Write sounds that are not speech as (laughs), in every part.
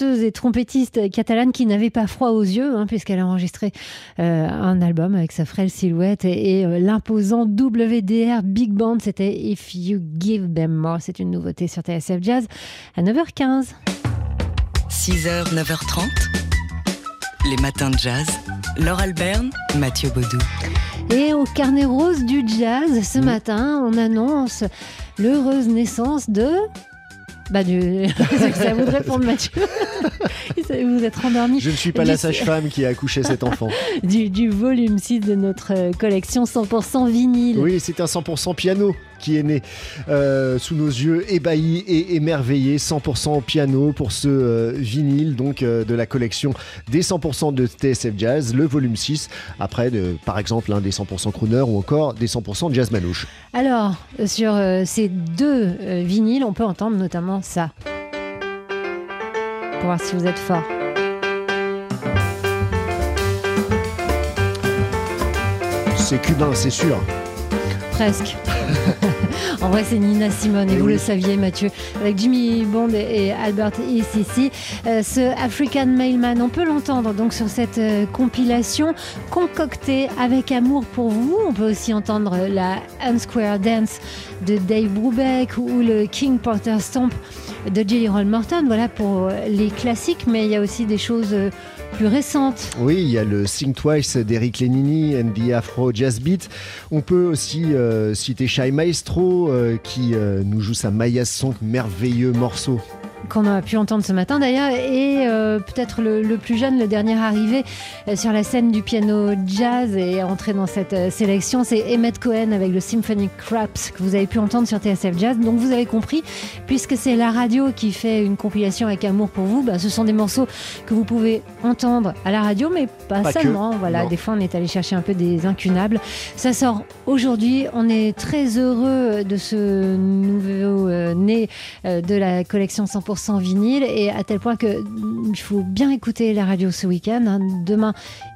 chanteuse et trompettiste catalane qui n'avait pas froid aux yeux, hein, puisqu'elle a enregistré euh, un album avec sa frêle silhouette et, euh, l'imposant WDR Big Band. C'était If You Give Them More. C'est une nouveauté sur TSF Jazz à 9h15. 6h, 9h30. Les matins de jazz. Laure Alberne, Mathieu Baudou. Et au carnet rose du jazz, ce matin, on annonce l'heureuse naissance de bah du... (laughs) ça voudrait répondre Mathieu. (laughs) vous êtes rendormi. Je ne suis pas la sage-femme qui a accouché cet enfant. (laughs) du, du, volume 6 de notre collection 100% vinyle. Oui, c'est un 100% piano qui est né euh, sous nos yeux, ébahis et émerveillés. 100% piano pour ce euh, vinyle donc euh, de la collection des 100% de TSF Jazz, le volume 6, après de, par exemple un des 100% crooner ou encore des 100% jazz manouche. Alors, sur ces deux vinyles, on peut entendre notamment ça. Pour voir si vous êtes fort. C'est cubain, c'est sûr. Presque. (laughs) en vrai, c'est Nina Simone, et, vous le saviez, Mathieu, avec Jimmy Bond et Albert E.C.C. Euh, ce African Mailman, on peut l'entendre donc sur cette euh, compilation concoctée avec amour pour vous. On peut aussi entendre la Unsquare Dance de Dave Brubeck ou le King Porter Stomp de Jelly Roll Morton. Voilà pour les classiques, mais il y a aussi des choses euh, plus récentes. Oui, il y a le Sing Twice d'Eric Lenini and the Afro Jazz Beat. On peut aussi euh, citer Shai Maestro euh, qui nous joue sa Maya Song, merveilleux morceau qu'on a pu entendre ce matin d'ailleurs, et euh, peut-être le, plus jeune, le dernier arrivé euh, sur la scène du piano jazz et entré dans cette euh, sélection, c'est Emmett Cohen avec le Symphony Craps que vous avez pu entendre sur TSF Jazz. Donc vous avez compris, puisque c'est la radio qui fait une compilation avec amour pour vous, bah, ce sont des morceaux que vous pouvez entendre à la radio, mais pas, seulement. Voilà, des fois on est allé chercher un peu des incunables. Ça sort aujourd'hui. On est très heureux de ce nouveau né de la collection 100% sans vinyle et à tel point que il faut bien écouter la radio ce week-end. Hein. Demain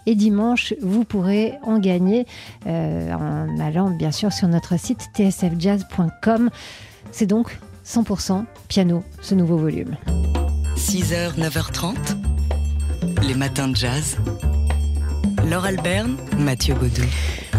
et dimanche, vous pourrez en gagner euh, en allant bien sûr sur notre site tsfjazz.com. C'est donc 100% piano, ce nouveau volume. 6h, 9h30, les matins de jazz. Laure Alberne, Mathieu Baudou.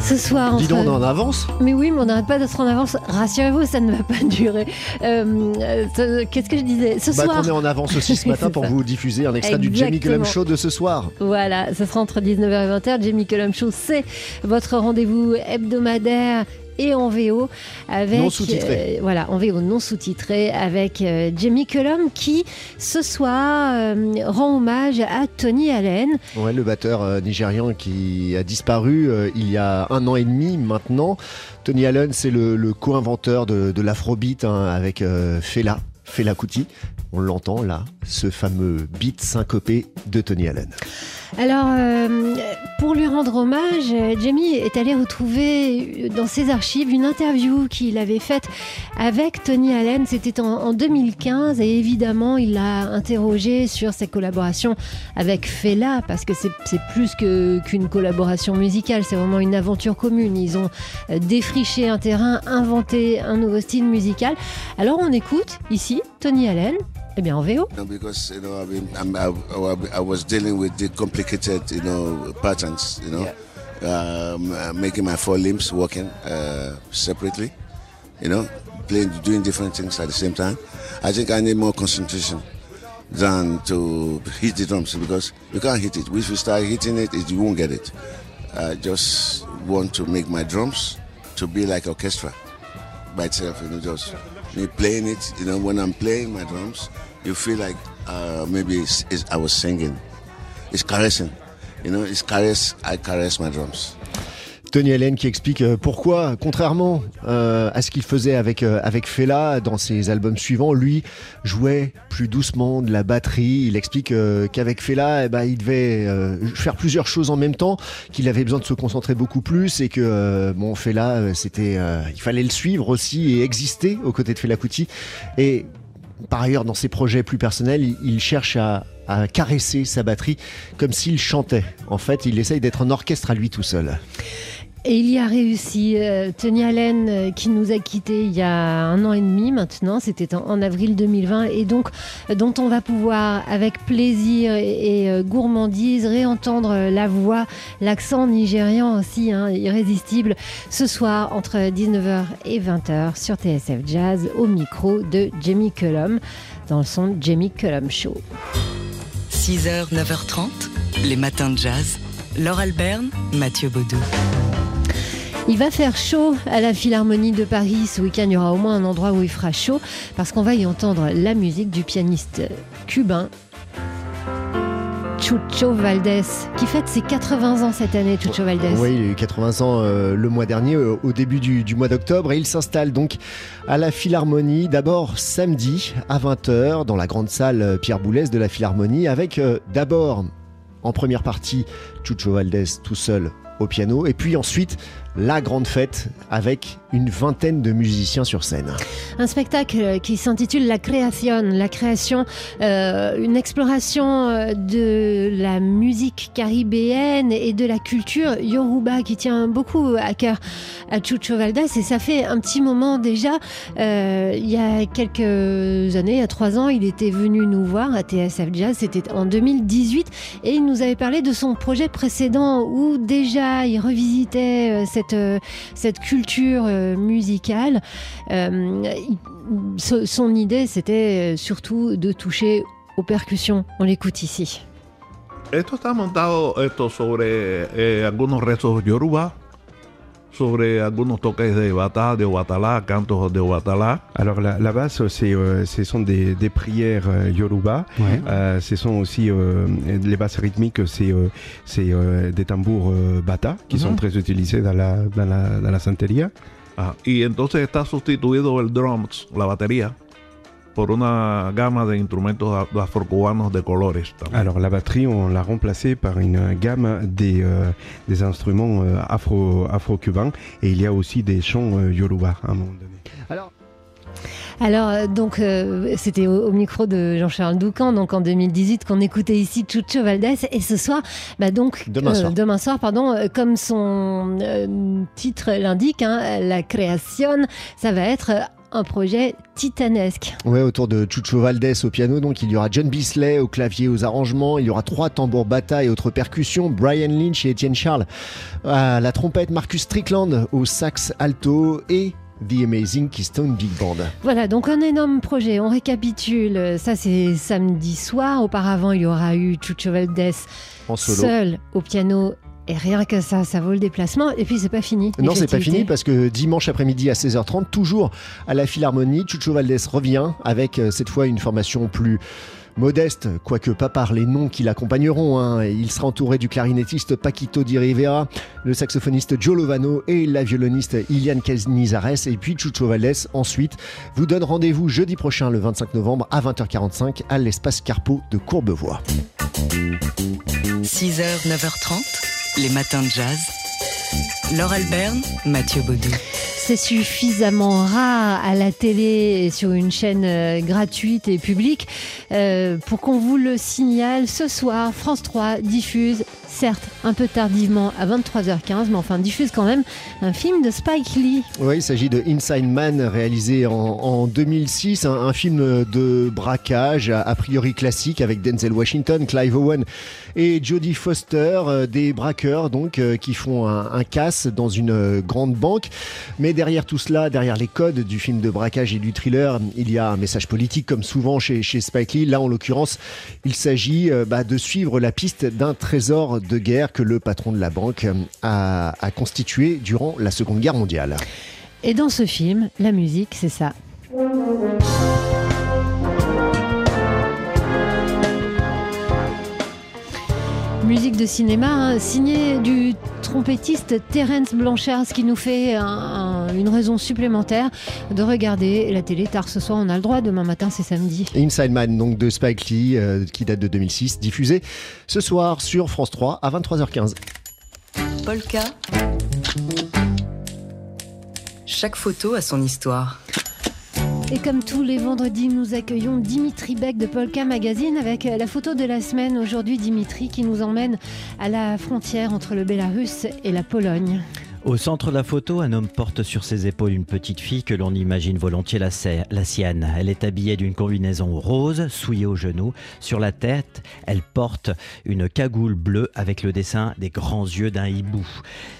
Ce soir. Dis donc, on en avance Mais oui, mais on n'arrête pas d'être en avance. Rassurez-vous, ça ne va pas (laughs) durer. Euh, euh, qu'est-ce que je disais Ce bah, soir. On est en avance aussi ce (laughs) matin pour vous diffuser un extrait du Jamie Cullum Show de ce soir. Voilà, ça sera entre 19h et 20h. Jamie Cullum Show, c'est votre rendez-vous hebdomadaire et en VO avec non sous-titré. Euh, voilà, en VO non sous-titré avec euh, Jamie Cullum qui ce soir euh, rend hommage à Tony Allen. Ouais, le batteur nigérian qui a disparu il y a un an et demi maintenant. Tony Allen, c'est le, co-inventeur de, l'afrobeat hein, avec Fela, Fela Kuti. On l'entend là, ce fameux beat syncopé de Tony Allen. Alors, euh, pour lui rendre hommage, Jamie est allé retrouver dans ses archives une interview qu'il avait faite avec Tony Allen. C'était en, 2015 et évidemment, il l'a interrogé sur ses collaborations avec Fela parce que c'est plus qu'une collaboration musicale, c'est vraiment une aventure commune. Ils ont euh, défriché un terrain, inventé un nouveau style musical. Alors, on écoute ici Tony Allen Eh bien, en VO. No, because you know, I mean, I'm, I, I, was dealing with the complicated, you know, patterns. You know, yeah. um, uh, making my four limbs working uh, separately. You know, playing, doing different things at the same time. I think I need more concentration than to hit the drums because you can't hit it. If you start hitting it, you won't get it. I just want to make my drums to be like orchestra by itself. You know, just me playing it. You know, when I'm playing my drums, you feel like uh, maybe it's, it's, I was singing. It's caressing. You know, it's caress. I caress my drums. Tony Allen qui explique euh, pourquoi, contrairement euh, à ce qu'il faisait avec, euh, avec Fela dans ses albums suivants, lui jouait plus doucement de la batterie. Il explique qu'avec Fela, eh ben, il devait faire plusieurs choses en même temps, qu'il avait besoin de se concentrer beaucoup plus et que bon, Fela, c'était, il fallait le suivre aussi et exister aux côtés de Fela Kuti. Et par ailleurs, dans ses projets plus personnels, il, cherche à, à caresser sa batterie comme s'il chantait. En fait, il essaye d'être un orchestre à lui tout seul. Et il y a réussi. Euh, Tony Allen, euh, qui nous a quittés il y a un an et demi maintenant, c'était en, avril 2020, et donc euh, dont on va pouvoir, avec plaisir et, gourmandise, réentendre la voix, l'accent nigérian aussi, hein, irrésistible, ce soir entre 19h et 20h sur TSF Jazz, au micro de Jamie Cullum, dans le son Jamie Cullum Show. 6h, 9h30, les matins de jazz. Laure Alberne, Mathieu Baudou. Il va faire chaud à la Philharmonie de Paris. Ce week-end, il y aura au moins un endroit où il fera chaud parce qu'on va y entendre la musique du pianiste cubain Chucho Valdés, qui fête ses 80 ans cette année, Chucho Valdés. Oui, il a eu 80 ans euh, le mois dernier, euh, au début du, mois d'octobre, et il s'installe donc à la Philharmonie, d'abord samedi à 20h, dans la grande salle euh, Pierre Boulez de la Philharmonie, avec d'abord en première partie Chucho Valdés tout seul au piano, et puis ensuite la grande fête avec une vingtaine de musiciens sur scène. Un spectacle qui s'intitule La création, la création, euh, une exploration euh, de la musique caribéenne et de la culture yoruba qui tient beaucoup à cœur à Chucho Valdés et ça fait un petit moment déjà. Euh, il y a quelques années, il y a trois ans, il était venu nous voir à TSF Jazz, c'était en 2018 et il nous avait parlé de son projet précédent où déjà il revisitait cette euh, cette, culture euh, musicale. Euh, son idée, c'était surtout de toucher aux percussions. On l'écoute ici. Esto está montado sobre eh, yoruba, sobre algunos toques de bata, de Ouattala, cantos de Ouattala. Alors la, la basse, c'est, euh, ce sont des, des prières euh, yoruba. Ouais. Euh, ce sont aussi euh, les basses rythmiques, c'est, euh, c'est des tambours bata qui sont très utilisés dans la, dans la, dans la santería. Ah, y entonces está sustituido el drums, la batería. Por una gama de instrumentos afrocubanos de colores. También. Alors la batterie, on l'a remplacée par une gamme des, euh, des instruments euh, afro, afro-cubains et il y a aussi des chants euh, yoruba à un moment donné. Alors alors, euh, donc, euh, c'était au, au, micro de Jean-Charles Doucan, donc en 2018, qu'on écoutait ici Chucho Valdés. Et ce soir, bah donc, demain, euh, soir. demain soir, pardon, euh, comme son euh, titre l'indique, hein, la création, ça va être un projet titanesque. Ouais, autour de Chucho Valdés au piano, donc il y aura John Bisley au clavier, aux arrangements, il y aura trois tambours bata et autres percussions, Brian Lynch et Etienne Charles à la trompette, Marcus Strickland au sax alto et The Amazing Keystone Big Band. Voilà, donc un énorme projet. On récapitule. Ça, c'est samedi soir. Auparavant, il y aura eu Chucho Valdés en solo. seul au piano et rien que ça, ça vaut le déplacement. Et puis c'est pas fini. Non, c'est pas fini parce que dimanche après-midi à 16h30, toujours à la Philharmonie, Chucho Valdés revient avec euh, cette fois une formation plus modeste, quoique pas par les noms qui l'accompagneront. Hein. Il sera entouré du clarinettiste Paquito Di Rivera, le saxophoniste Joe Lovano et la violoniste Iliane Canizares. Et puis Chucho Valdés ensuite vous donne rendez-vous jeudi prochain, le 25 novembre à 20h45 à l'espace Carpeau de Courbevoie. 6h, 9h30 les matins de jazz. Laure Alberne, Mathieu Baudou. C'est suffisamment rare à la télé et sur une chaîne euh, gratuite et publique euh, pour qu'on vous le signale. Ce soir, France 3 diffuse certes un peu tardivement à 23h15, mais enfin diffuse quand même un film de Spike Lee. Oui, il s'agit de Inside Man, réalisé en, en 2006, un, film de braquage a priori classique avec Denzel Washington, Clive Owen et Jodie Foster, euh, des braqueurs donc euh, qui font un, casse dans une euh, grande banque. Mais derrière tout cela, derrière les codes du film de braquage et du thriller, il y a un message politique comme souvent chez, chez Spike Lee. Là, en l'occurrence, il s'agit bah, de suivre la piste d'un trésor de guerre que le patron de la banque a, constitué durant la Seconde Guerre mondiale. Et dans ce film, la musique, c'est ça. Musique de cinéma, hein, signée du trompettiste Terence Blanchard, ce qui nous fait un, un, une raison supplémentaire de regarder la télé tard ce soir. On a le droit, demain matin c'est samedi. Inside Man, donc de Spike Lee, euh, qui date de 2006, diffusé ce soir sur France 3 à 23h15. Polka. Chaque photo a son histoire. Et comme tous les vendredis, nous accueillons Dimitri Beck de Polka Magazine avec la photo de la semaine. Aujourd'hui, Dimitri qui nous emmène à la frontière entre le Bélarus et la Pologne. Au centre de la photo, un homme porte sur ses épaules une petite fille que l'on imagine volontiers la, sienne. Elle est habillée d'une combinaison rose, souillée aux genoux. Sur la tête, elle porte une cagoule bleue avec le dessin des grands yeux d'un hibou.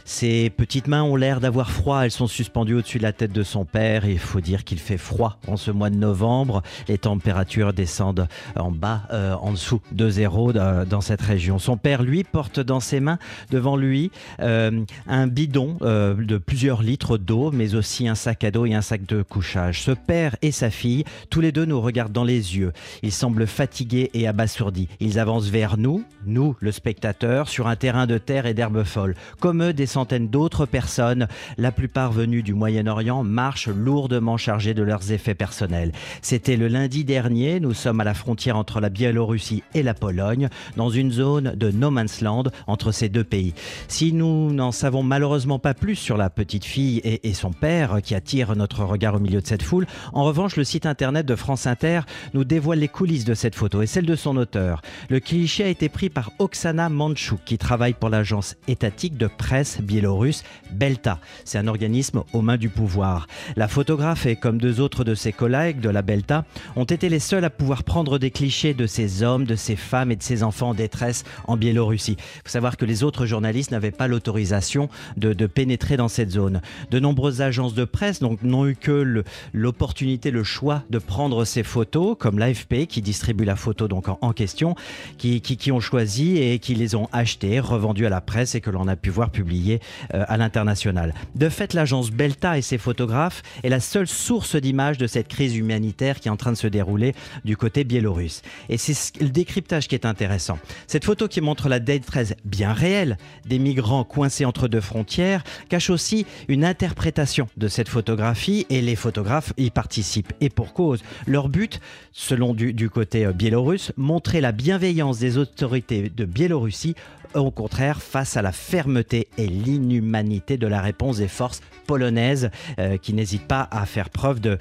Ses petites mains ont l'air d'avoir froid. Elles sont suspendues au-dessus de la tête de son père. Il faut dire qu'il fait froid en ce mois de novembre. Les températures descendent en bas, euh, en dessous de zéro dans cette région. Son père, lui, porte dans ses mains, devant lui, euh, un bidon euh, de plusieurs litres d'eau, mais aussi un sac à dos et un sac de couchage. Ce père et sa fille, tous les deux nous regardent dans les yeux. Ils semblent fatigués et abasourdis. Ils avancent vers nous, nous, le spectateur, sur un terrain de terre et d'herbes folles. Comme eux, des centaines d'autres personnes, la plupart venues du Moyen-Orient, marchent lourdement chargées de leurs effets personnels. C'était le lundi dernier, nous sommes à la frontière entre la Biélorussie et la Pologne, dans une zone de no man's land entre ces deux pays. Si nous n'en savons malheureusement pas plus sur la petite fille et, son père qui attire notre regard au milieu de cette foule. En revanche, le site internet de France Inter nous dévoile les coulisses de cette photo et celle de son auteur. Le cliché a été pris par Oksana Manchuk qui travaille pour l'agence étatique de presse biélorusse Belta. C'est un organisme aux mains du pouvoir. La photographe et comme deux autres de ses collègues de la Belta ont été les seuls à pouvoir prendre des clichés de ces hommes, de ces femmes et de ces enfants en détresse en Biélorussie. Il faut savoir que les autres journalistes n'avaient pas l'autorisation de pénétrer dans cette zone. De nombreuses agences de presse n'ont eu que l'opportunité, le, choix de prendre ces photos, comme l'AFP qui distribue la photo donc en, question, qui, qui, ont choisi et qui les ont achetées, revendues à la presse et que l'on a pu voir publiées euh, à l'international. De fait, l'agence Belta et ses photographes est la seule source d'images de cette crise humanitaire qui est en train de se dérouler du côté biélorusse. Et c'est le décryptage qui est intéressant. Cette photo qui montre la détresse bien réelle des migrants coincés entre deux frontières cache aussi une interprétation de cette photographie et les photographes y participent. Et pour cause, leur but, selon du, côté euh, biélorusse, montrer la bienveillance des autorités de Biélorussie au contraire face à la fermeté et l'inhumanité de la réponse des forces polonaises euh, qui n'hésitent pas à faire preuve de,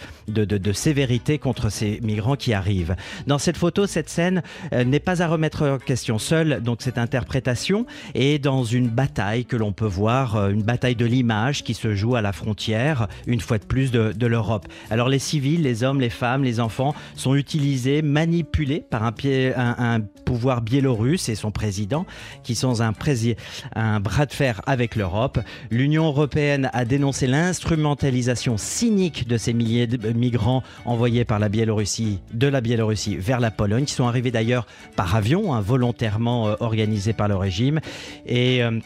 sévérité contre ces migrants qui arrivent. Dans cette photo, cette scène euh, n'est pas à remettre en question seule, donc cette interprétation est dans une bataille que l'on peut voir, euh, une bataille de l'image qui se joue à la frontière, une fois de plus, de, l'Europe. Alors les civils, les hommes, les femmes, les enfants sont utilisés, manipulés par un, un pouvoir biélorusse et son président qui sont un, bras de fer avec l'Europe. L'Union européenne a dénoncé l'instrumentalisation cynique de ces milliers de migrants envoyés par la Biélorussie, de la Biélorussie vers la Pologne, qui sont arrivés d'ailleurs par avion, hein, volontairement euh, organisé par le régime. Et euh,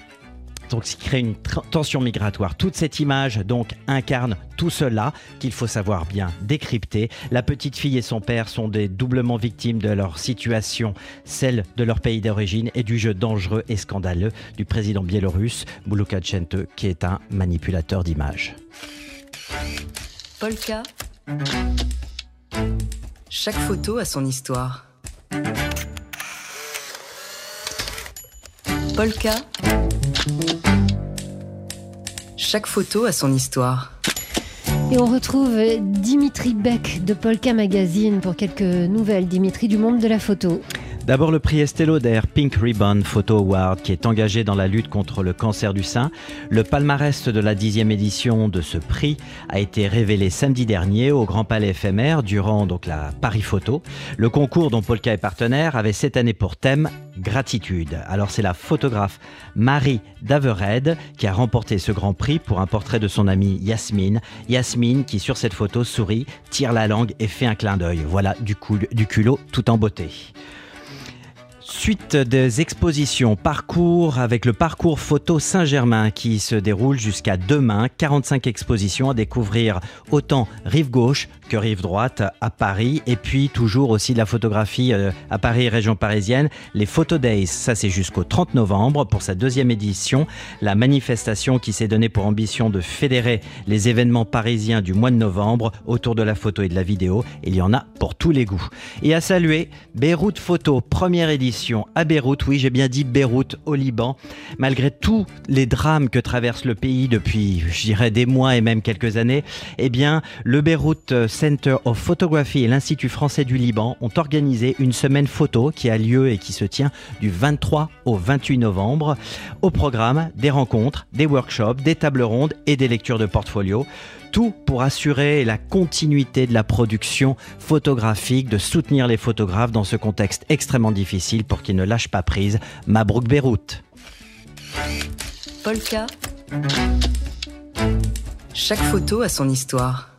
donc, ce qui crée une tension migratoire. Toute cette image, donc, incarne tout cela qu'il faut savoir bien décrypter. La petite fille et son père sont des doublement victimes de leur situation, celle de leur pays d'origine et du jeu dangereux et scandaleux du président biélorusse Lukashenko, qui est un manipulateur d'images. Polka. Chaque photo a son histoire. Polka. Chaque photo a son histoire. Et on retrouve Dimitri Beck de Polka Magazine pour quelques nouvelles. Dimitri du monde de la photo. D'abord le prix Estée Lauder Pink Ribbon Photo Award qui est engagé dans la lutte contre le cancer du sein. Le palmarès de la dixième édition de ce prix a été révélé samedi dernier au Grand Palais éphémère durant donc la Paris Photo. Le concours dont Polka est partenaire avait cette année pour thème gratitude. Alors c'est la photographe Marie Davered qui a remporté ce grand prix pour un portrait de son amie Yasmine. Yasmine qui sur cette photo sourit, tire la langue et fait un clin d'œil. Voilà du, du culot tout en beauté. Suite des expositions parcours avec le parcours photo Saint-Germain qui se déroule jusqu'à demain. 45 expositions à découvrir autant rive gauche que rive droite à Paris. Et puis toujours aussi de la photographie euh, à Paris, région parisienne. Les Photo Days, ça c'est jusqu'au 30 novembre pour sa deuxième édition. La manifestation qui s'est donnée pour ambition de fédérer les événements parisiens du mois de novembre autour de la photo et de la vidéo. Il y en a pour tous les goûts. Et à saluer Beyrouth Photo, première édition à Beyrouth. Oui, j'ai bien dit Beyrouth au Liban. Malgré tous les drames que traverse le pays depuis, je dirais, des mois et même quelques années, eh bien, le Beyrouth Center of Photography et l'Institut français du Liban ont organisé une semaine photo qui a lieu et qui se tient du 23 au 28 novembre. Au programme, des rencontres, des workshops, des tables rondes et des lectures de portfolio. Tout pour assurer la continuité de la production photographique, de soutenir les photographes dans ce contexte extrêmement difficile pour qu'ils ne lâchent pas prise. Mabrouk Beyrouth. Polka. Chaque photo a son histoire.